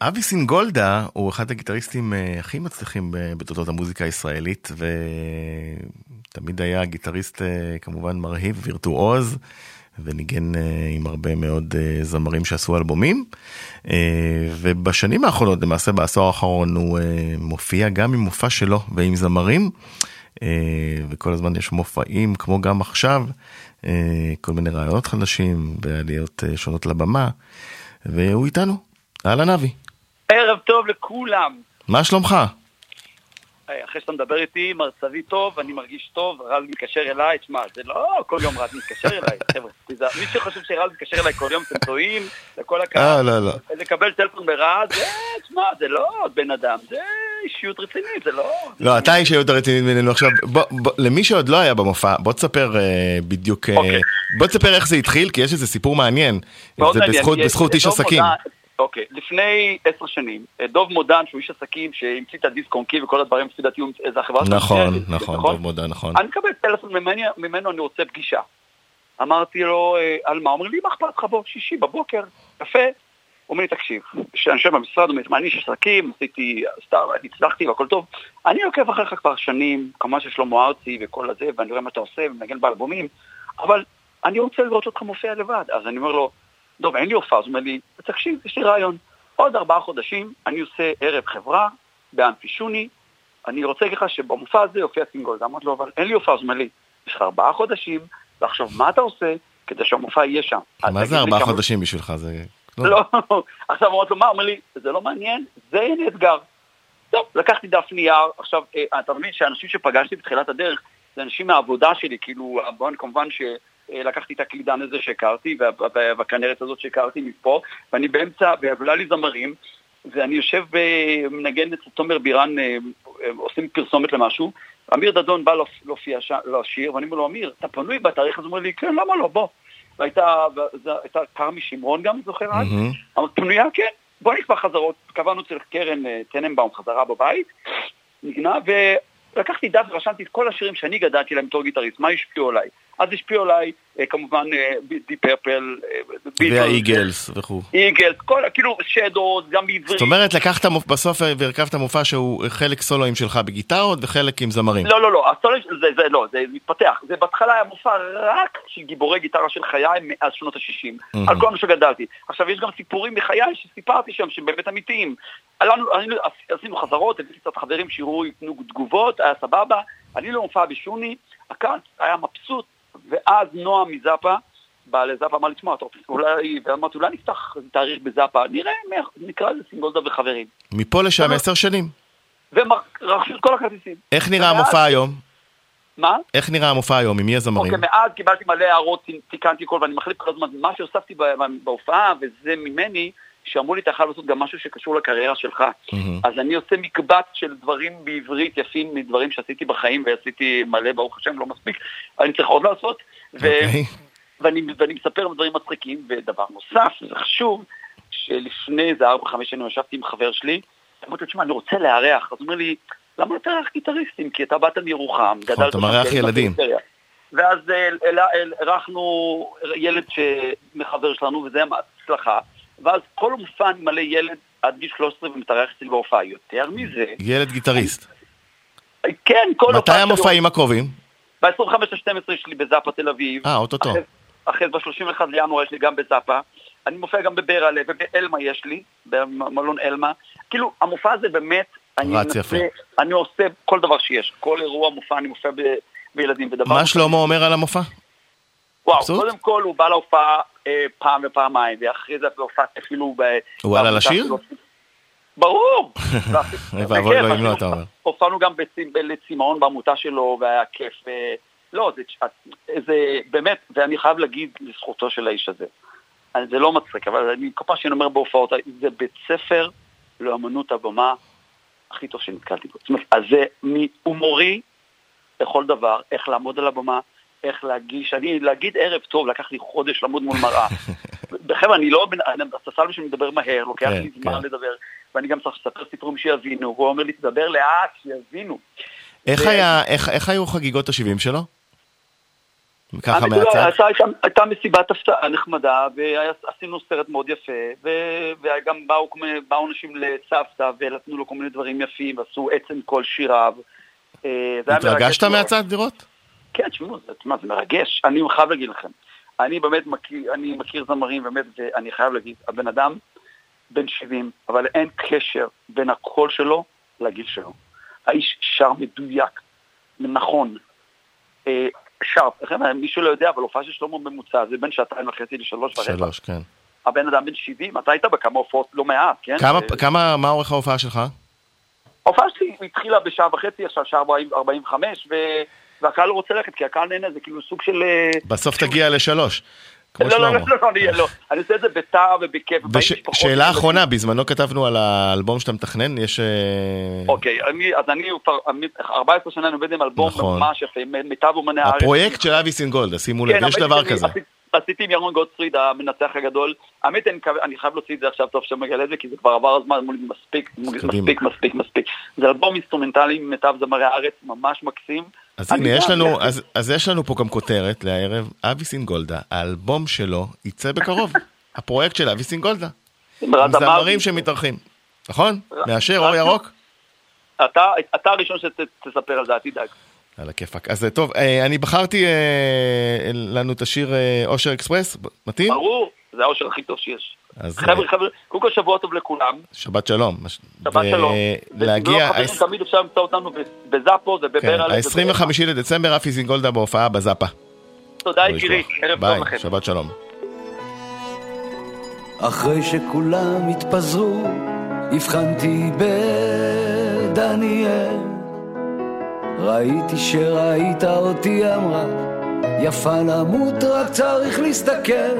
אבי סינגולדה הוא אחד הגיטריסטים אה, הכי מצליחים בתולדות המוזיקה הישראלית ותמיד היה גיטריסט אה, כמובן מרהיב, וירטואוז וניגן אה, עם הרבה מאוד זמרים שעשו אלבומים ובשנים האחרונות למעשה בעשור האחרון הוא מופיע גם עם מופע שלו ועם זמרים וכל הזמן יש מופעים כמו גם עכשיו כל מיני רעיונות חדשים ועליות שונות לבמה והוא איתנו. אהלן אבי. ערב טוב לכולם. מה שלומך? אחרי שאתה מדבר איתי, מרצבי טוב, אני מרגיש טוב, רז מתקשר אליי, תשמע, זה לא כל יום רז מתקשר אליי, חבר'ה, מי שחושב שרז מתקשר אליי כל יום, אתם טועים, לכל הקהל, אה, לא, לא. לקבל טלפון ברז, זה, תשמע, זה לא בן אדם, זה אישיות רצינית, זה לא... לא, אתה אישיות רצינית ממנו עכשיו, למי שעוד לא היה במופע, בוא תספר אה, בדיוק, אה, אוקיי. בוא תספר איך זה התחיל, כי יש איזה סיפור מעניין, זה בזכות איש עסקים. אוקיי, לפני עשר שנים, אה, דוב מודן, שהוא איש עסקים, שהמציא את הדיסק אונקי וכל הדברים, לפי דעתי, זה החברה שלו. נכון, נכון, נכון, דוב מודן, נכון. אני מקבל טלפון ממנו, אני רוצה פגישה. אמרתי לו, אה, על מה? הוא אומר לי, מה אכפת לך בוא, שישי בבוקר, יפה. הוא אומר לי, תקשיב, כשאני יושב במשרד, הוא אומר, אני איש עסקים, עשיתי, הצלחתי והכל טוב. אני עוקב אחריך כבר שנים, כמובן ששלמה ארצי וכל הזה, ואני רואה מה אתה עושה, ומנגן באלבומים, אבל אני רוצה לראות אותך מופיע לבד. אז אני אומר לו, טוב, אין לי הופעה, אז הוא אומר לי, תקשיב, יש לי רעיון. עוד ארבעה חודשים אני עושה ערב חברה באמפי שוני, אני רוצה להגיד לך שבמופע הזה יופיע סינגול. אמרתי לו, אבל אין לי הופעה, אז הוא אומר לי, יש לך ארבעה חודשים לחשוב מה אתה עושה כדי שהמופע יהיה שם. מה זה ארבעה חודשים בשבילך? זה... לא, עכשיו אמרתי לו, מה? הוא אומר לי, זה לא מעניין, זה אין אתגר. טוב, לקחתי דף נייר, עכשיו, אה, אתה מבין שאנשים שפגשתי בתחילת הדרך, זה אנשים מהעבודה שלי, כאילו, כמובן ש... אה, לקחתי את הקלידן הזה שהכרתי, והכנרת הזאת שהכרתי מפה, ואני באמצע, ועולה לי זמרים, ואני יושב ומנגן את תומר בירן, אה, אה, עושים פרסומת למשהו, אמיר דדון בא להופיע לשיר, ואני אומר לו, אמיר, אתה פנוי בתאריך הזה? הוא אומר לי, כן, למה לא, בוא. והייתה כרמי שמרון גם, זוכר אז? אמרתי, פנויה? כן, בוא נקבע חזרות. קבענו אצל קרן טננבאום חזרה בבית, נגנה, ולקחתי דף ורשמתי את כל השירים שאני גדלתי להם בתור גיטריסט, מה השפיעו עליי. אז השפיעו עליי אה, כמובן די אה, פרפל, והאיגלס וכו'. איגלס, כל, כאילו שדו, גם בעברית. זאת אומרת, לקחת בסוף והרכבת מופע שהוא חלק סולואים שלך בגיטרות וחלק עם זמרים. לא, לא, לא, הסולואים, זה, זה לא, זה מתפתח. זה בהתחלה היה מופע רק של גיבורי גיטרה של חיי מאז שנות ה-60, על כל מה שגדלתי. עכשיו, יש גם סיפורים מחיי שסיפרתי שם, שהם באמת אמיתיים. עשינו חזרות, הבאתי קצת חברים שיראו, ייתנו תגובות, היה סבבה. אני לא מופע בשוני, הקאנט היה מבסוט, ואז נועה מזאפה באה לזאפה, אמר לי, תשמע, אולי, ואמרתי, אולי נפתח תאריך בזאפה, נראה, נקרא לזה סינגולדה וחברים. מפה לשם עשר שנים. ורכשו את כל הכרטיסים. איך נראה המופע היום? מה? איך נראה המופע היום? עם מי הזמרים? אוקיי, מאז קיבלתי מלא הערות, תיקנתי כל, ואני מחליף כל הזמן, מה שהוספתי בהופעה, וזה ממני, שאמרו לי, אתה יכול לעשות גם משהו שקשור לקריירה שלך. אז אני עושה מקבץ של דברים בעברית יפים מדברים שעשיתי בחיים, ועשיתי מלא, ברוך השם, לא מספיק, אני צריך עוד לעשות. אוקיי. ואני, ואני מספר דברים מצחיקים, ודבר נוסף, זה חשוב, שלפני איזה ארבע, חמש שנים ישבתי עם חבר שלי, אמרתי לו, תשמע, אני רוצה לארח, אז הוא אומר לי, למה אתה לארח גיטריסטים? כי אתה באת מירוחם, גדלת... אתה מארח ילדים. ואז אירחנו ילד מחבר שלנו, וזה היה הצלחה. ואז כל מופע אני מלא ילד עד גיל 13 ומתארח אצלי בהופעה. יותר מזה... ילד גיטריסט. כן, כל הופעה... מתי המופעים הקרובים? ב-25 ל-12 יש לי בזאפה תל אביב. אה, אוטוטו. אחרי ב-31 לינואר יש לי גם בזאפה. אני מופיע גם בברלה ובאלמה יש לי, במלון אלמה. כאילו, המופע הזה באמת, אני מנסה, אני עושה כל דבר שיש. כל אירוע מופע אני מופיע ב... בילדים. מה שלמה אומר על המופע? וואו, קודם כל הוא בא להופעה אה, פעם ופעמיים, ואחרי זה הופעתי אפילו... הוא עלה לשיר? ברור! ואבוי לו אם לא, אתה אומר. הופענו גם לצמאון בעמותה שלו, והיה כיף. לא, זה באמת, ואני חייב להגיד לזכותו של האיש הזה. זה לא מצחיק, אבל אני כל פעם שאני אומר בהופעות, זה בית ספר לאמנות הבמה הכי טוב שנתקלתי בו. זאת אומרת, אז זה מהומורי לכל דבר, איך לעמוד על הבמה, איך להגיש, אני, להגיד ערב טוב, לקח לי חודש לעמוד מול מראה. חבר'ה, אני לא, הססל בשביל לדבר מהר, לוקח כן, לי זמן כן. לדבר, ואני גם צריך לספר סיפורים שיבינו, והוא אומר לי, תדבר לאט, שיבינו. איך היה, איך היו חגיגות ה-70 שלו? ככה לא, מהצד? הייתה- הייתה- מסיבת הפתעה נחמדה, ועשינו סרט מאוד יפה, ו- וגם באו, באו אנשים לסבתא ונתנו לו כל מיני דברים יפים, ועשו עצם כל שיריו. אה, התרגשת. מהצד לראות? כן, תשמעו, זה, תשמע, זה מרגש. אני חייב להגיד לכם, אני באמת מכיר, אני מכיר זמרים, באמת, ואני חייב להגיד, הבן אדם בן 70, אבל אין קשר בין הקול שלו לגיל שלו. האיש שר מדויק, נכון, אה, שר, חבר'ה, מי שלא יודע, אבל הופעה של שלמה ממוצע זה בין שעתיים וחצי לשלוש ורבע. שלוש, כן. הבן אדם בן 70, אתה היית בכמה הופעות לא מעט, כן? כמה, אה, כמה, מה אורך ההופעה שלך? ההופעה שלי התחילה בשעה וחצי, עכשיו שעה 40 45, ו... והקהל לא רוצה ללכת, כי הקהל נהנה, זה כאילו סוג של... אה, בסוף תגיע לשלוש. כמו לא, לא, שלמה. לא, לא, לא, אני לא. אני עושה את זה בטעם ובכיף. שאלה. אחרונה, בזמנו כתבנו על האלבום שאתה מתכנן, יש... אה, אוקיי, אז אני כבר 14 שנה אני עובד עם אלבום נכון. ממש יפה, מיטב אומני הארץ. הפרויקט של אבי סינגולדה, שימו לב, כן, יש דבר כזה. עשיתי- עם ירון גולדפריד, המנצח הגדול. האמת, אני אני חייב להוציא את זה עכשיו, טוב שאתה מגלה את זה, כי זה כבר עבר הזמן, אמרו לי מספיק. מספיק, מספיק, מספיק. זה אלבום אינסטרומנטלי עם מיטב זמרי הארץ, ממש מקסים. אז הנה, יש לנו, אז, אז יש לנו פה גם כותרת לערב, אבי סינגולדה, האלבום שלו יצא בקרוב. הפרויקט של אבי סינגולדה. עם זמרים שמתארחים. נכון? מאשר אור ירוק? אתה אתה הראשון שתספר על זה, אל תדאג. על הכיפאק. אז טוב, אה, אני בחרתי אה, לנו את השיר אה, אושר אקספרס, מתאים? ברור, זה האושר הכי טוב שיש. אז חבר'ה, אה, חבר'ה, קודם כל שבוע טוב לכולם. שבת שלום. שבת שלום. חברים, תמיד אפשר למצוא אותנו בזאפו, זה כן, בברלה. ה-25 לדצמבר, רפי זינגולדה בהופעה בזאפה. תודה יקירי. ערב ביי, טוב לכם. שבת שלום. אחרי שכולם התפזרו, הבחנתי בדניאל. ראיתי שראית אותי, אמרה, יפה למות, רק צריך להסתכל.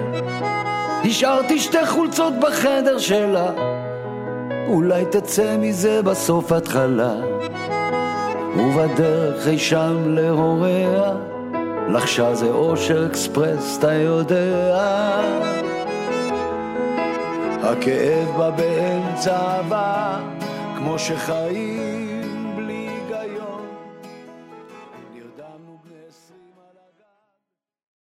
השארתי שתי חולצות בחדר שלה, אולי תצא מזה בסוף התחלה. ובדרך אי שם להוריה, לחשה זה אושר אקספרס, אתה יודע. הכאב בא באמצע הבא, כמו שחיים